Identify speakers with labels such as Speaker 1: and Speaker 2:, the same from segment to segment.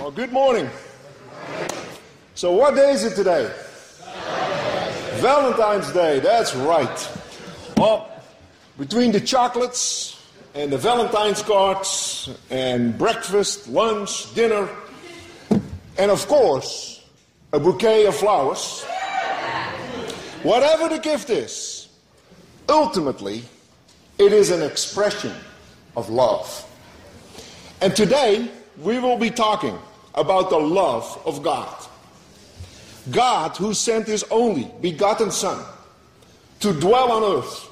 Speaker 1: Well, good morning. So, what day is it today? Valentine's Day, that's right. Well, between the chocolates and the Valentine's cards and breakfast, lunch, dinner, and of course, a bouquet of flowers, whatever the gift is, ultimately, it is an expression of love. And today, we will be talking about the love of God. God who sent his only begotten Son to dwell on earth.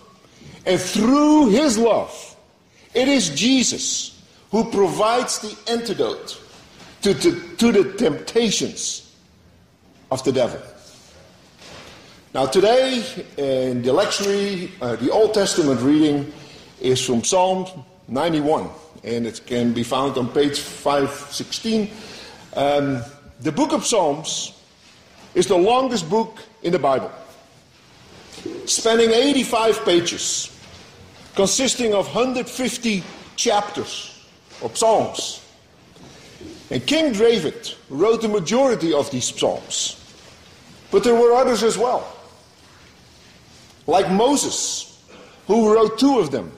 Speaker 1: And through his love, it is Jesus who provides the antidote to, to, to the temptations of the devil. Now, today in the lectionary, uh, the Old Testament reading is from Psalm 91, and it can be found on page 516. Um, the book of Psalms is the longest book in the Bible, spanning 85 pages, consisting of 150 chapters of Psalms. And King David wrote the majority of these Psalms, but there were others as well, like Moses, who wrote two of them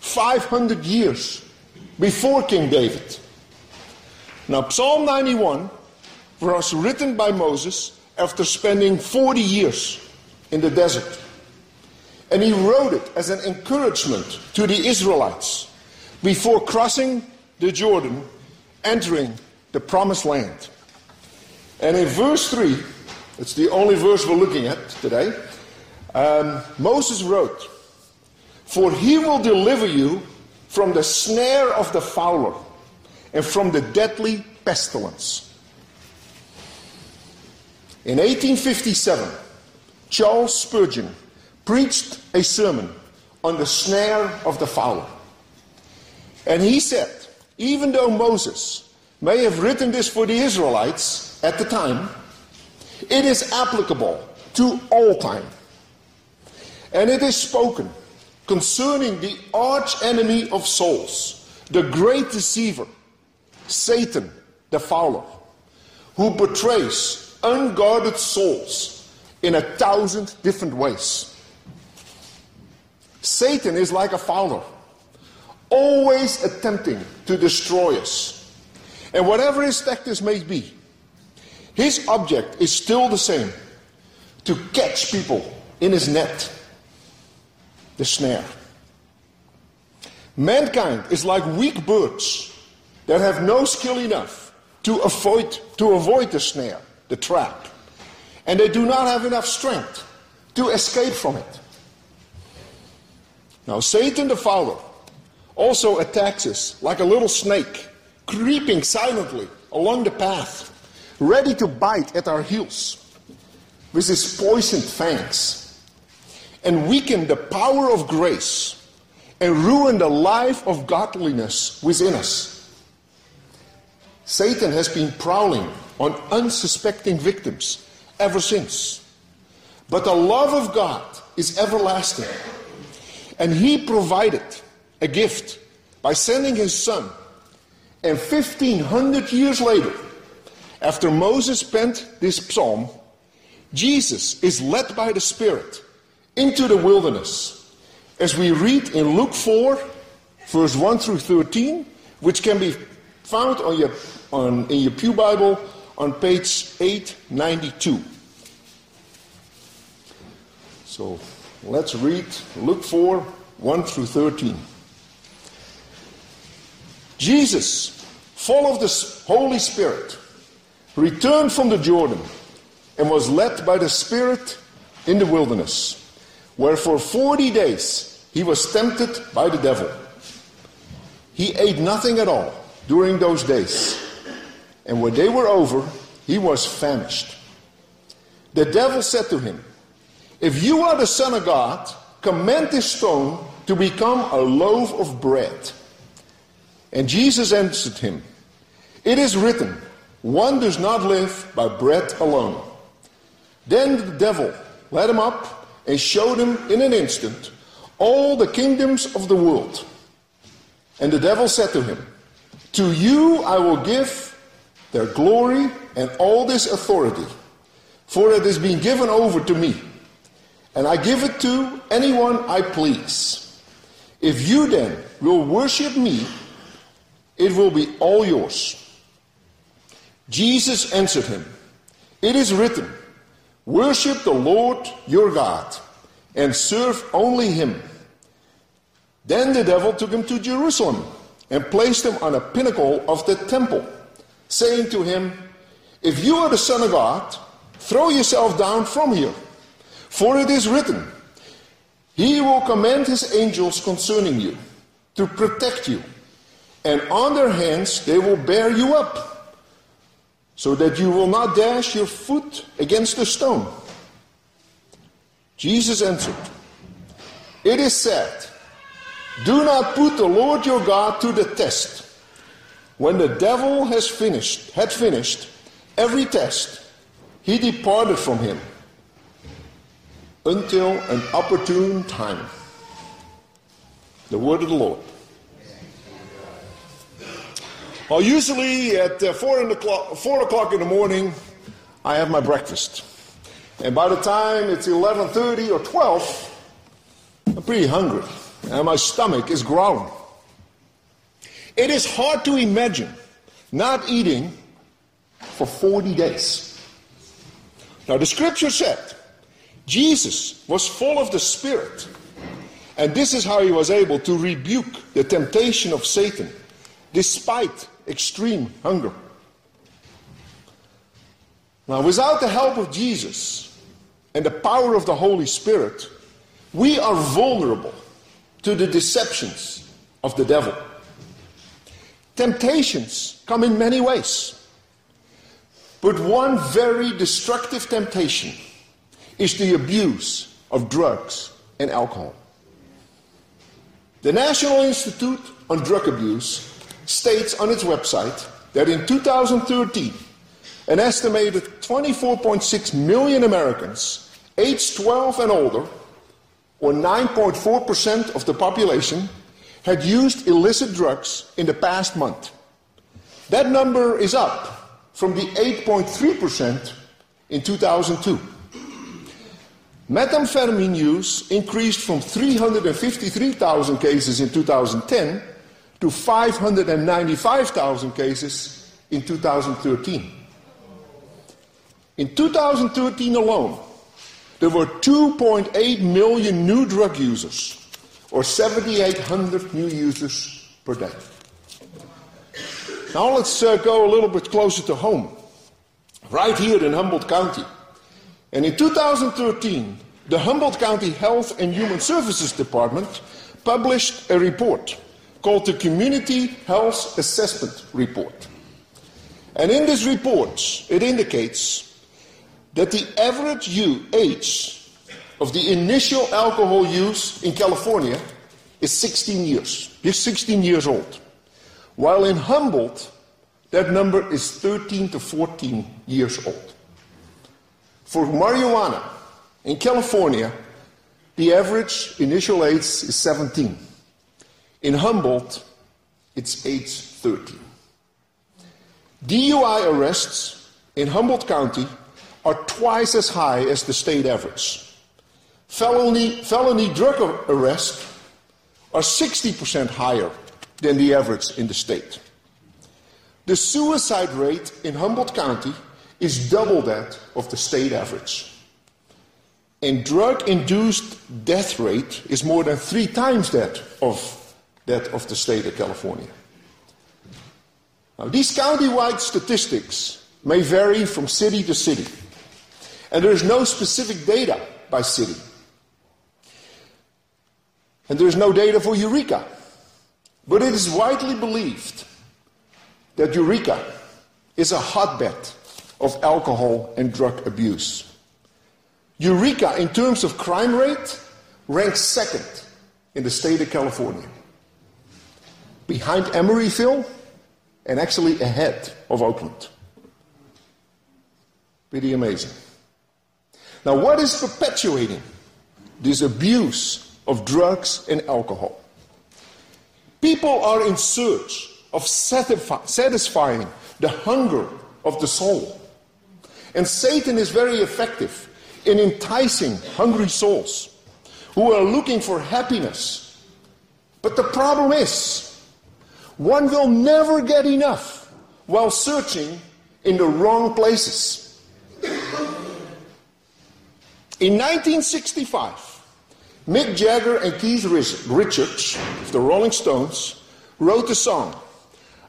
Speaker 1: 500 years before King David. Now, Psalm 91 was written by Moses after spending 40 years in the desert. And he wrote it as an encouragement to the Israelites before crossing the Jordan, entering the promised land. And in verse 3, it's the only verse we're looking at today, um, Moses wrote, For he will deliver you from the snare of the fowler and from the deadly pestilence. In 1857, Charles Spurgeon preached a sermon on the snare of the fowler. And he said, even though Moses may have written this for the Israelites at the time, it is applicable to all time. And it is spoken concerning the arch enemy of souls, the great deceiver, Satan, the fowler, who betrays unguarded souls in a thousand different ways. Satan is like a fowler, always attempting to destroy us. And whatever his tactics may be, his object is still the same to catch people in his net, the snare. Mankind is like weak birds that have no skill enough to avoid, to avoid the snare, the trap. And they do not have enough strength to escape from it. Now, Satan the fowler also attacks us like a little snake, creeping silently along the path, ready to bite at our heels with his poisoned fangs and weaken the power of grace and ruin the life of godliness within us. Satan has been prowling on unsuspecting victims ever since. But the love of God is everlasting. And he provided a gift by sending his son. And 1500 years later, after Moses penned this psalm, Jesus is led by the Spirit into the wilderness. As we read in Luke 4, verse 1 through 13, which can be found on your, on, in your Pew Bible on page 892. So let's read Luke 4 1 through 13. Jesus, full of the Holy Spirit, returned from the Jordan and was led by the Spirit in the wilderness, where for 40 days he was tempted by the devil. He ate nothing at all during those days, and when they were over, he was famished. The devil said to him, If you are the Son of God, command this stone to become a loaf of bread. And Jesus answered him, It is written, one does not live by bread alone. Then the devil led him up and showed him in an instant all the kingdoms of the world. And the devil said to him, To you I will give their glory, and all this authority. For it has been given over to me, and I give it to anyone I please. If you then will worship me, it will be all yours. Jesus answered him, It is written, Worship the Lord your God, and serve only him. Then the devil took him to Jerusalem and placed him on a pinnacle of the temple, saying to him, If you are the Son of God, throw yourself down from here. For it is written, He will command His angels concerning you to protect you, and on their hands they will bear you up, so that you will not dash your foot against a stone. Jesus answered, It is said, Do not put the Lord your God to the test. When the devil has finished, had finished every test, he departed from him until an opportune time. The word of the Lord. Well, usually at uh, four, o'clock, four o'clock in the morning, I have my breakfast. And by the time it's 11.30 or 12, I'm pretty hungry. And my stomach is growling. It is hard to imagine not eating for 40 days. Now, the scripture said Jesus was full of the Spirit, and this is how he was able to rebuke the temptation of Satan despite extreme hunger. Now, without the help of Jesus and the power of the Holy Spirit, we are vulnerable to the deceptions of the devil. Temptations come in many ways. But one very destructive temptation is the abuse of drugs and alcohol. The National Institute on Drug Abuse states on its website that in 2013, an estimated 24.6 million Americans aged 12 and older, or 9.4% of the population, had used illicit drugs in the past month. That number is up from the 8.3% in 2002. Methamphetamine use increased from 353,000 cases in 2010 to 595,000 cases in 2013. In 2013 alone, there were 2.8 million new drug users or 7,800 new users per day. Now let's uh, go a little bit closer to home. Right here in Humboldt County. And in 2013, the Humboldt County Health and Human Services Department published a report called the Community Health Assessment Report. And in this report, it indicates that the average age of the initial alcohol use in California is 16 years. He's 16 years old. While in Humboldt, that number is 13 to 14 years old. For marijuana in California, the average initial age is 17. In Humboldt, it's age 13. DUI arrests in Humboldt County are twice as high as the state average. Felony, felony drug arrests are 60% higher than the average in the state. The suicide rate in Humboldt County is double that of the state average. And drug induced death rate is more than three times that of that of the state of California. Now, these county-wide statistics may vary from city to city, and there is no specific data by city. And there is no data for Eureka. But it is widely believed that Eureka is a hotbed of alcohol and drug abuse. Eureka, in terms of crime rate, ranks second in the state of California, behind Emeryville and actually ahead of Oakland. Pretty amazing. Now, what is perpetuating this abuse of drugs and alcohol. People are in search of satisfying the hunger of the soul. And Satan is very effective in enticing hungry souls who are looking for happiness. But the problem is, one will never get enough while searching in the wrong places. In 1965, Mick Jagger and Keith Richards of the Rolling Stones wrote the song,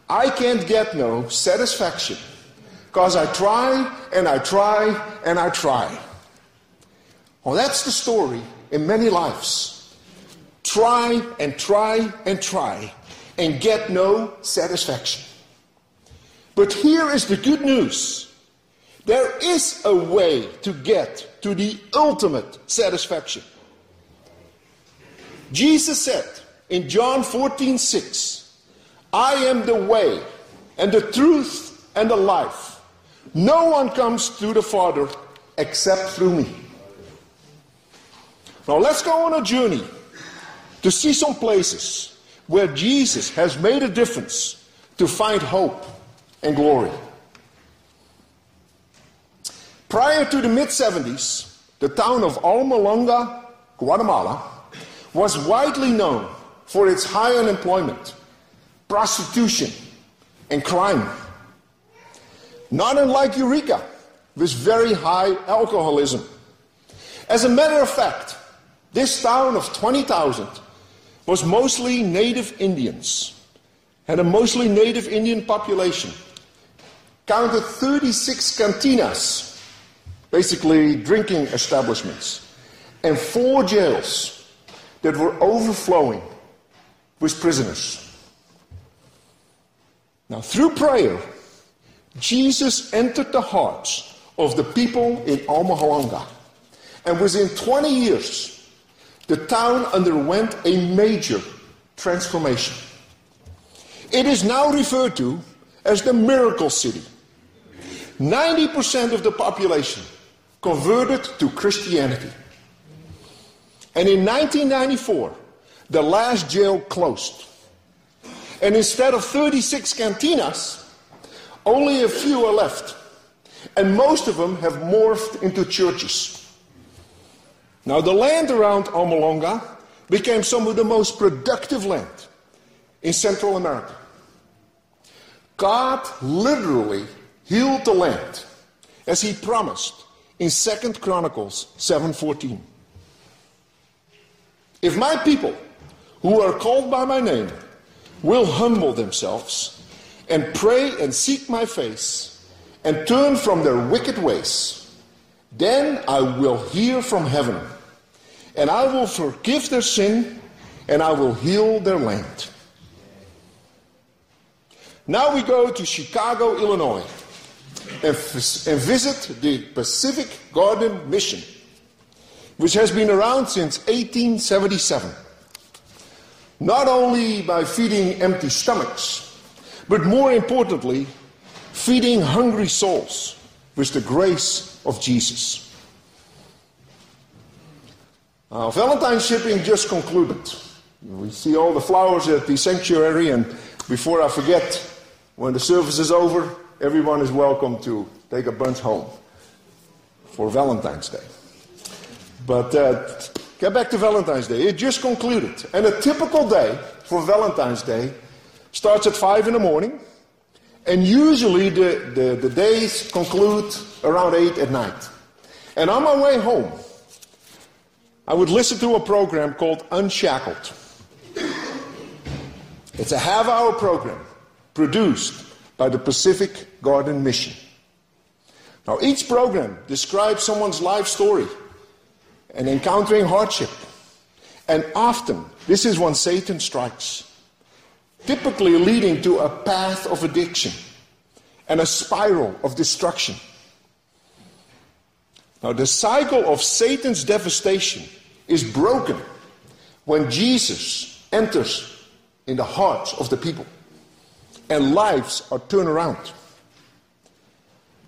Speaker 1: I Can't Get No Satisfaction, because I try and I try and I try. Well, that's the story in many lives. Try and try and try and get no satisfaction. But here is the good news there is a way to get to the ultimate satisfaction. Jesus said in John 14 6, I am the way and the truth and the life. No one comes to the Father except through me. Now let's go on a journey to see some places where Jesus has made a difference to find hope and glory. Prior to the mid 70s, the town of Almolonga, Guatemala, was widely known for its high unemployment, prostitution, and crime. Not unlike Eureka, with very high alcoholism. As a matter of fact, this town of 20,000 was mostly native Indians, had a mostly native Indian population, counted 36 cantinas, basically drinking establishments, and four jails that were overflowing with prisoners. Now, through prayer, Jesus entered the hearts of the people in Almolonga. And within 20 years, the town underwent a major transformation. It is now referred to as the Miracle City. 90% of the population converted to Christianity. And in 1994, the last jail closed. And instead of 36 cantinas, only a few are left. And most of them have morphed into churches. Now, the land around Almolonga became some of the most productive land in Central America. God literally healed the land as he promised in 2nd Chronicles 7:14. If my people who are called by my name will humble themselves and pray and seek my face and turn from their wicked ways, then I will hear from heaven and I will forgive their sin, and I will heal their land. Now we go to Chicago, Illinois, and, visit the Pacific Garden Mission, which has been around since 1877. Not only by feeding empty stomachs, but more importantly, feeding hungry souls with the grace of Jesus. Valentine's shipping just concluded. We see all the flowers at the sanctuary, and before I forget, when the service is over, everyone is welcome to take a bunch home for Valentine's Day. But uh, get back to Valentine's Day. It just concluded. And a typical day for Valentine's Day starts at 5 in the morning, and usually the, the, the days conclude around 8 at night. And on my way home, I would listen to a program called Unshackled. It's a half hour program produced by the Pacific Garden Mission. Now, each program describes someone's life story and encountering hardship. And often, this is when Satan strikes, typically leading to a path of addiction and a spiral of destruction. Now, the cycle of Satan's devastation is broken when Jesus enters in the hearts of the people and lives are turned around.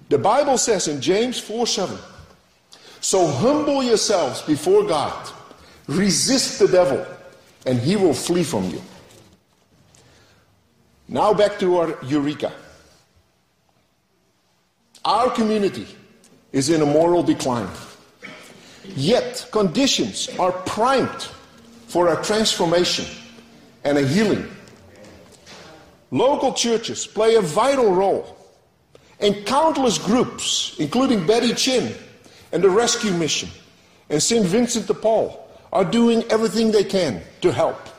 Speaker 1: The Bible says in James 4 7, so humble yourselves before God, resist the devil, and he will flee from you. Now back to our Eureka. our community is in a moral decline. Yet conditions are primed for a transformation and a healing. Local churches play a vital role, and countless groups, including Betty Chin and the Rescue Mission and St. Vincent de Paul, are doing everything they can to help.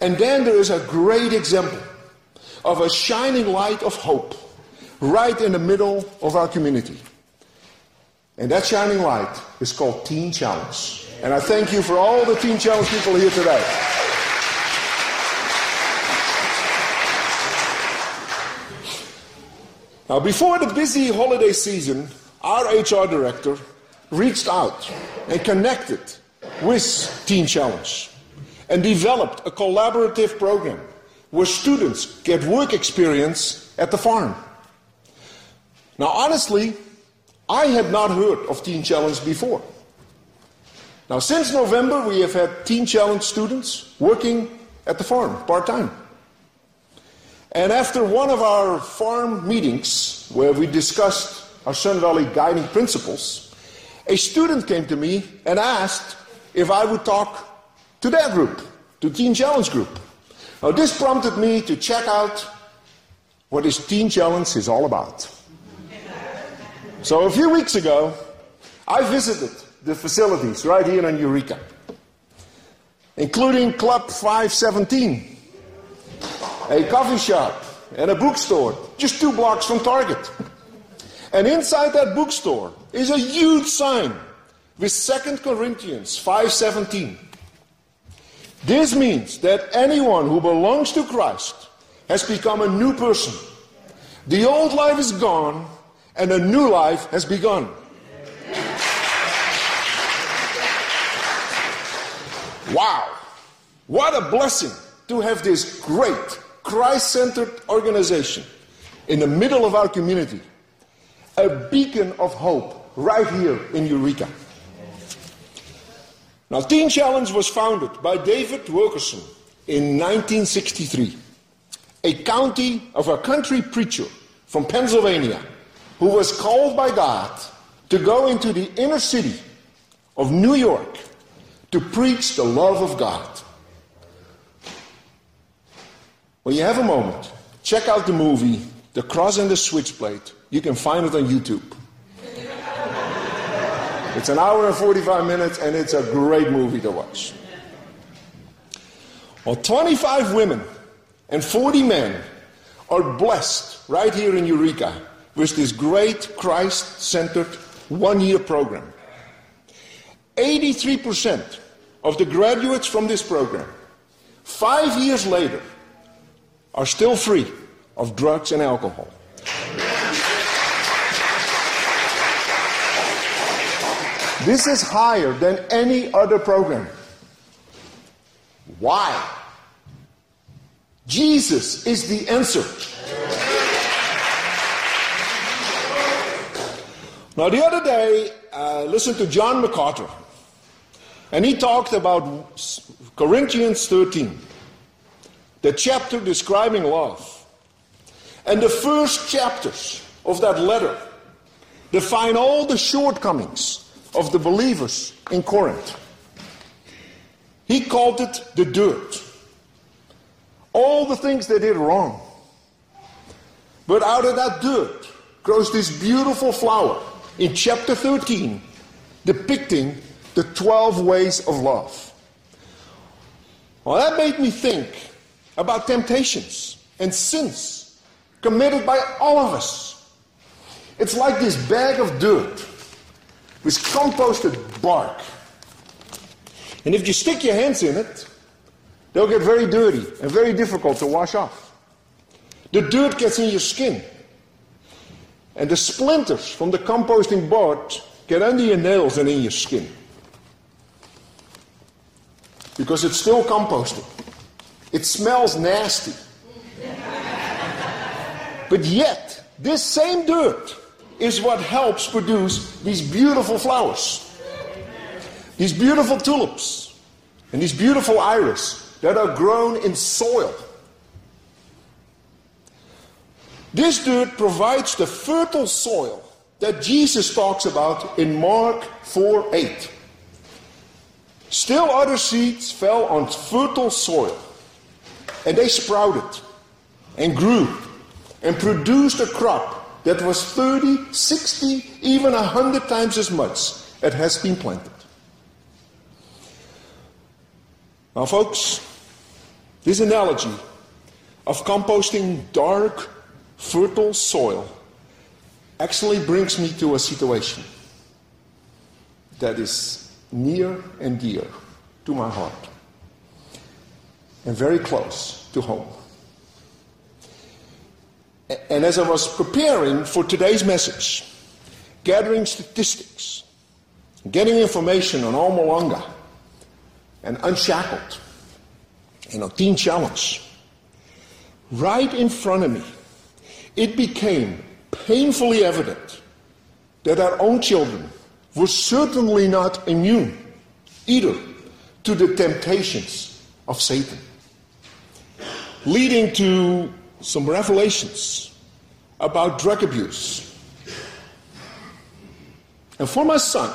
Speaker 1: And then there is a great example of a shining light of hope right in the middle of our community. And that shining light is called Teen Challenge. And I thank you for all the Teen Challenge people here today. Now, before the busy holiday season, our HR director reached out and connected with Teen Challenge and developed a collaborative program where students get work experience at the farm. Now, honestly, I had not heard of Teen Challenge before. Now, since November, we have had Teen Challenge students working at the farm part time. And after one of our farm meetings, where we discussed our Sun Valley guiding principles, a student came to me and asked if I would talk to their group, to Teen Challenge group. Now, this prompted me to check out what this Teen Challenge is all about. So a few weeks ago, I visited the facilities right here in Eureka, including Club 517, a coffee shop, and a bookstore just two blocks from Target. And inside that bookstore is a huge sign with 2 Corinthians 5:17. This means that anyone who belongs to Christ has become a new person. The old life is gone and a new life has begun. Wow! What a blessing to have this great Christ centered organization in the middle of our community. A beacon of hope right here in Eureka. Now, Teen Challenge was founded by David Wilkerson in 1963, a county of a country preacher from Pennsylvania who was called by God to go into the inner city of New York to preach the love of God. When you have a moment, check out the movie The Cross and the Switchblade. You can find it on YouTube. It's an hour and 45 minutes, and it's a great movie to watch. Well, 25 women and 40 men are blessed right here in Eureka with this great Christ centered one year program. 83% of the graduates from this program, five years later, are still free of drugs and alcohol. This is higher than any other program. Why? Jesus is the answer. Now, the other day, I listened to John MacArthur, and he talked about Corinthians 13, the chapter describing love. And the first chapters of that letter define all the shortcomings of the believers in Corinth. He called it the dirt. All the things they did wrong. But out of that dirt grows this beautiful flower in chapter 13, depicting the 12 ways of love. Well, that made me think about temptations and sins committed by all of us. It's like this bag of dirt with composted bark. And if you stick your hands in it, they'll get very dirty and very difficult to wash off. The dirt gets in your skin. And the splinters from the composting board get under your nails and in your skin. Because it's still composting. It smells nasty. but yet, this same dirt is what helps produce these beautiful flowers. These beautiful tulips and these beautiful iris that are grown in soil. This dirt provides the fertile soil that Jesus talks about in Mark 4 8. Still, other seeds fell on fertile soil, and they sprouted and grew and produced a crop that was 30, 60, even 100 times as much as has been planted. Now, folks, this analogy of composting dark, fertile soil actually brings me to a situation that is near and dear to my heart and very close to home. And as I was preparing for today's message, gathering statistics, getting information on Almolonga and Unshackled, you know, Teen Challenge, right in front of me, it became painfully evident that our own children were certainly not immune either to the temptations of Satan, leading to some revelations about drug abuse. And for my son,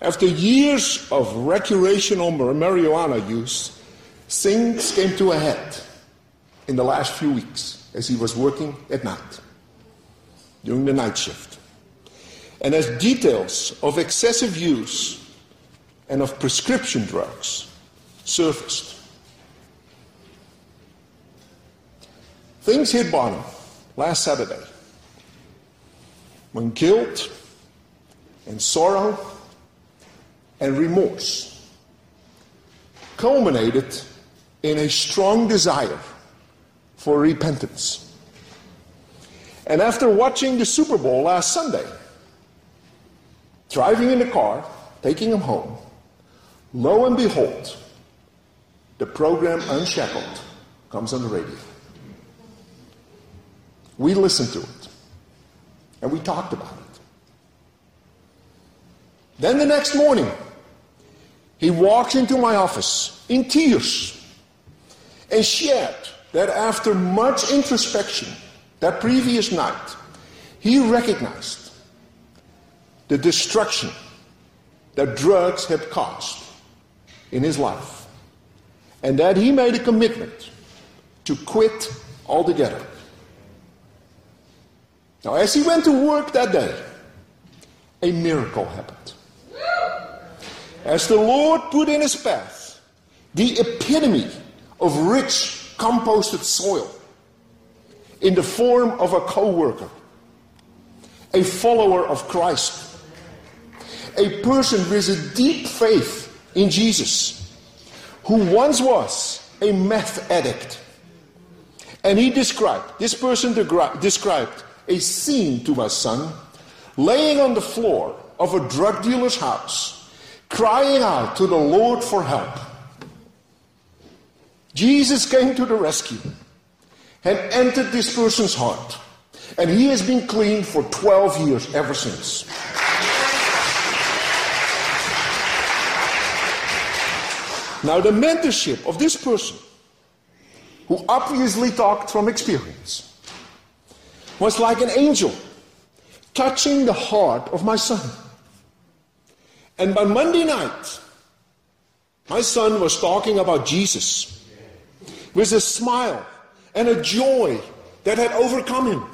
Speaker 1: after years of recreational marijuana use, things came to a head in the last few weeks as he was working at night, during the night shift. And as details of excessive use and of prescription drugs surfaced, Things hit bottom last Saturday when guilt and sorrow and remorse culminated in a strong desire for repentance. And after watching the Super Bowl last Sunday, driving in the car, taking him home, lo and behold, the program Unshackled comes on the radio. We listened to it and we talked about it. Then the next morning, he walks into my office in tears and shared that after much introspection that previous night, he recognized the destruction that drugs had caused in his life and that he made a commitment to quit altogether. Now, as he went to work that day, a miracle happened. As the Lord put in his path the epitome of rich, composted soil in the form of a co worker, a follower of Christ, a person with a deep faith in Jesus, who once was a meth addict. And he described, this person described a scene to my son laying on the floor of a drug dealer's house, crying out to the Lord for help. Jesus came to the rescue and entered this person's heart, and he has been clean for 12 years ever since. Now, the mentorship of this person, who obviously talked from experience, was like an angel touching the heart of my son. And by Monday night, my son was talking about Jesus with a smile and a joy that had overcome him.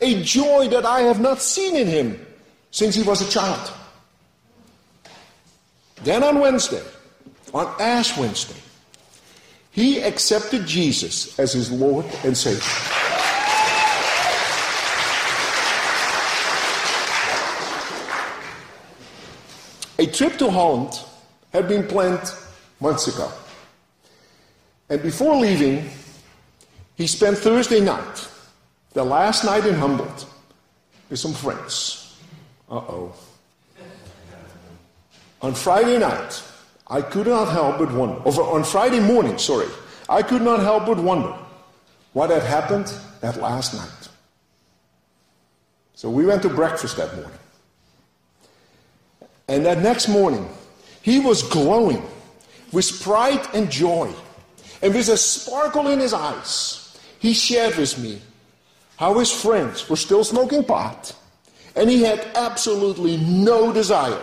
Speaker 1: A joy that I have not seen in him since he was a child. Then on Wednesday, on Ash Wednesday, he accepted Jesus as his Lord and Savior. A trip to Holland had been planned months ago. And before leaving, he spent Thursday night, the last night in Humboldt, with some friends. Uh oh. On Friday night, I could not help but wonder, on Friday morning, sorry, I could not help but wonder what had happened that last night. So we went to breakfast that morning. And that next morning, he was glowing with pride and joy. And with a sparkle in his eyes, he shared with me how his friends were still smoking pot, and he had absolutely no desire.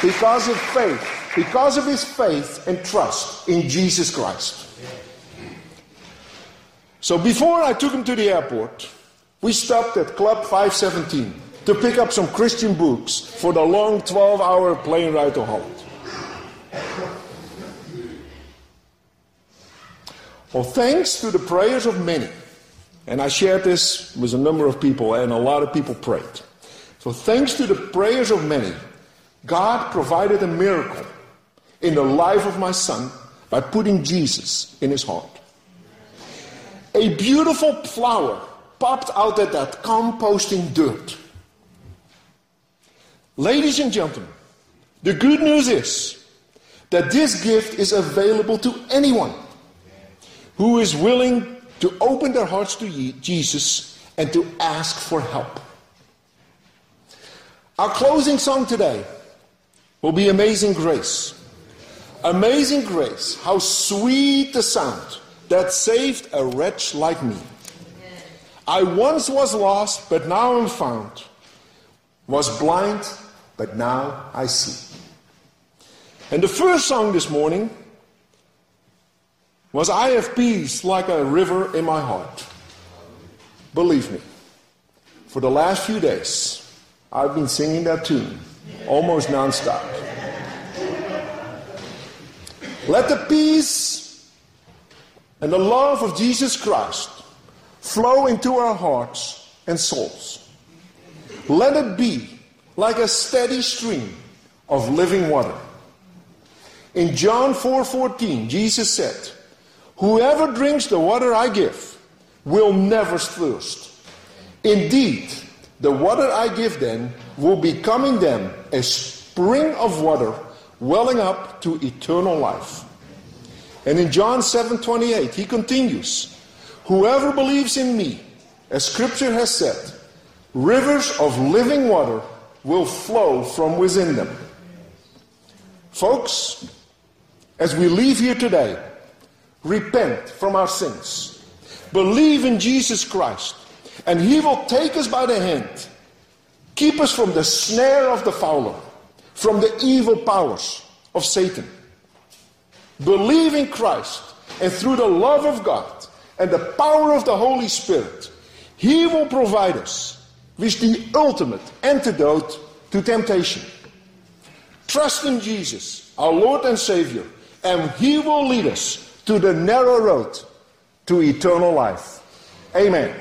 Speaker 1: Because of faith, because of his faith and trust in Jesus Christ. So before I took him to the airport, we stopped at Club 517 to pick up some Christian books for the long 12 hour plane ride to Holland. Well, thanks to the prayers of many, and I shared this with a number of people, and a lot of people prayed. So, thanks to the prayers of many, God provided a miracle in the life of my son by putting Jesus in his heart. A beautiful flower popped out of that composting dirt. Ladies and gentlemen, the good news is that this gift is available to anyone who is willing to open their hearts to Jesus and to ask for help. Our closing song today will be Amazing Grace. Amazing Grace, how sweet the sound that saved a wretch like me. I once was lost, but now I'm found. Was blind, but now I see. And the first song this morning was I have peace like a river in my heart. Believe me, for the last few days, I've been singing that tune almost nonstop. Let the peace and the love of Jesus Christ flow into our hearts and souls. Let it be like a steady stream of living water. In John 4:14, Jesus said, Whoever drinks the water I give will never thirst. Indeed, the water I give them will become in them a spring of water welling up to eternal life. And in John 7:28, he continues, Whoever believes in me, as scripture has said, rivers of living water will flow from within them. Folks, as we leave here today, repent from our sins, believe in Jesus Christ, and He will take us by the hand, keep us from the snare of the fowler, from the evil powers of Satan. Believe in Christ, and through the love of God and the power of the Holy Spirit, He will provide us with the ultimate antidote to temptation. Trust in Jesus, our Lord and Savior, and He will lead us to the narrow road to eternal life. Amen.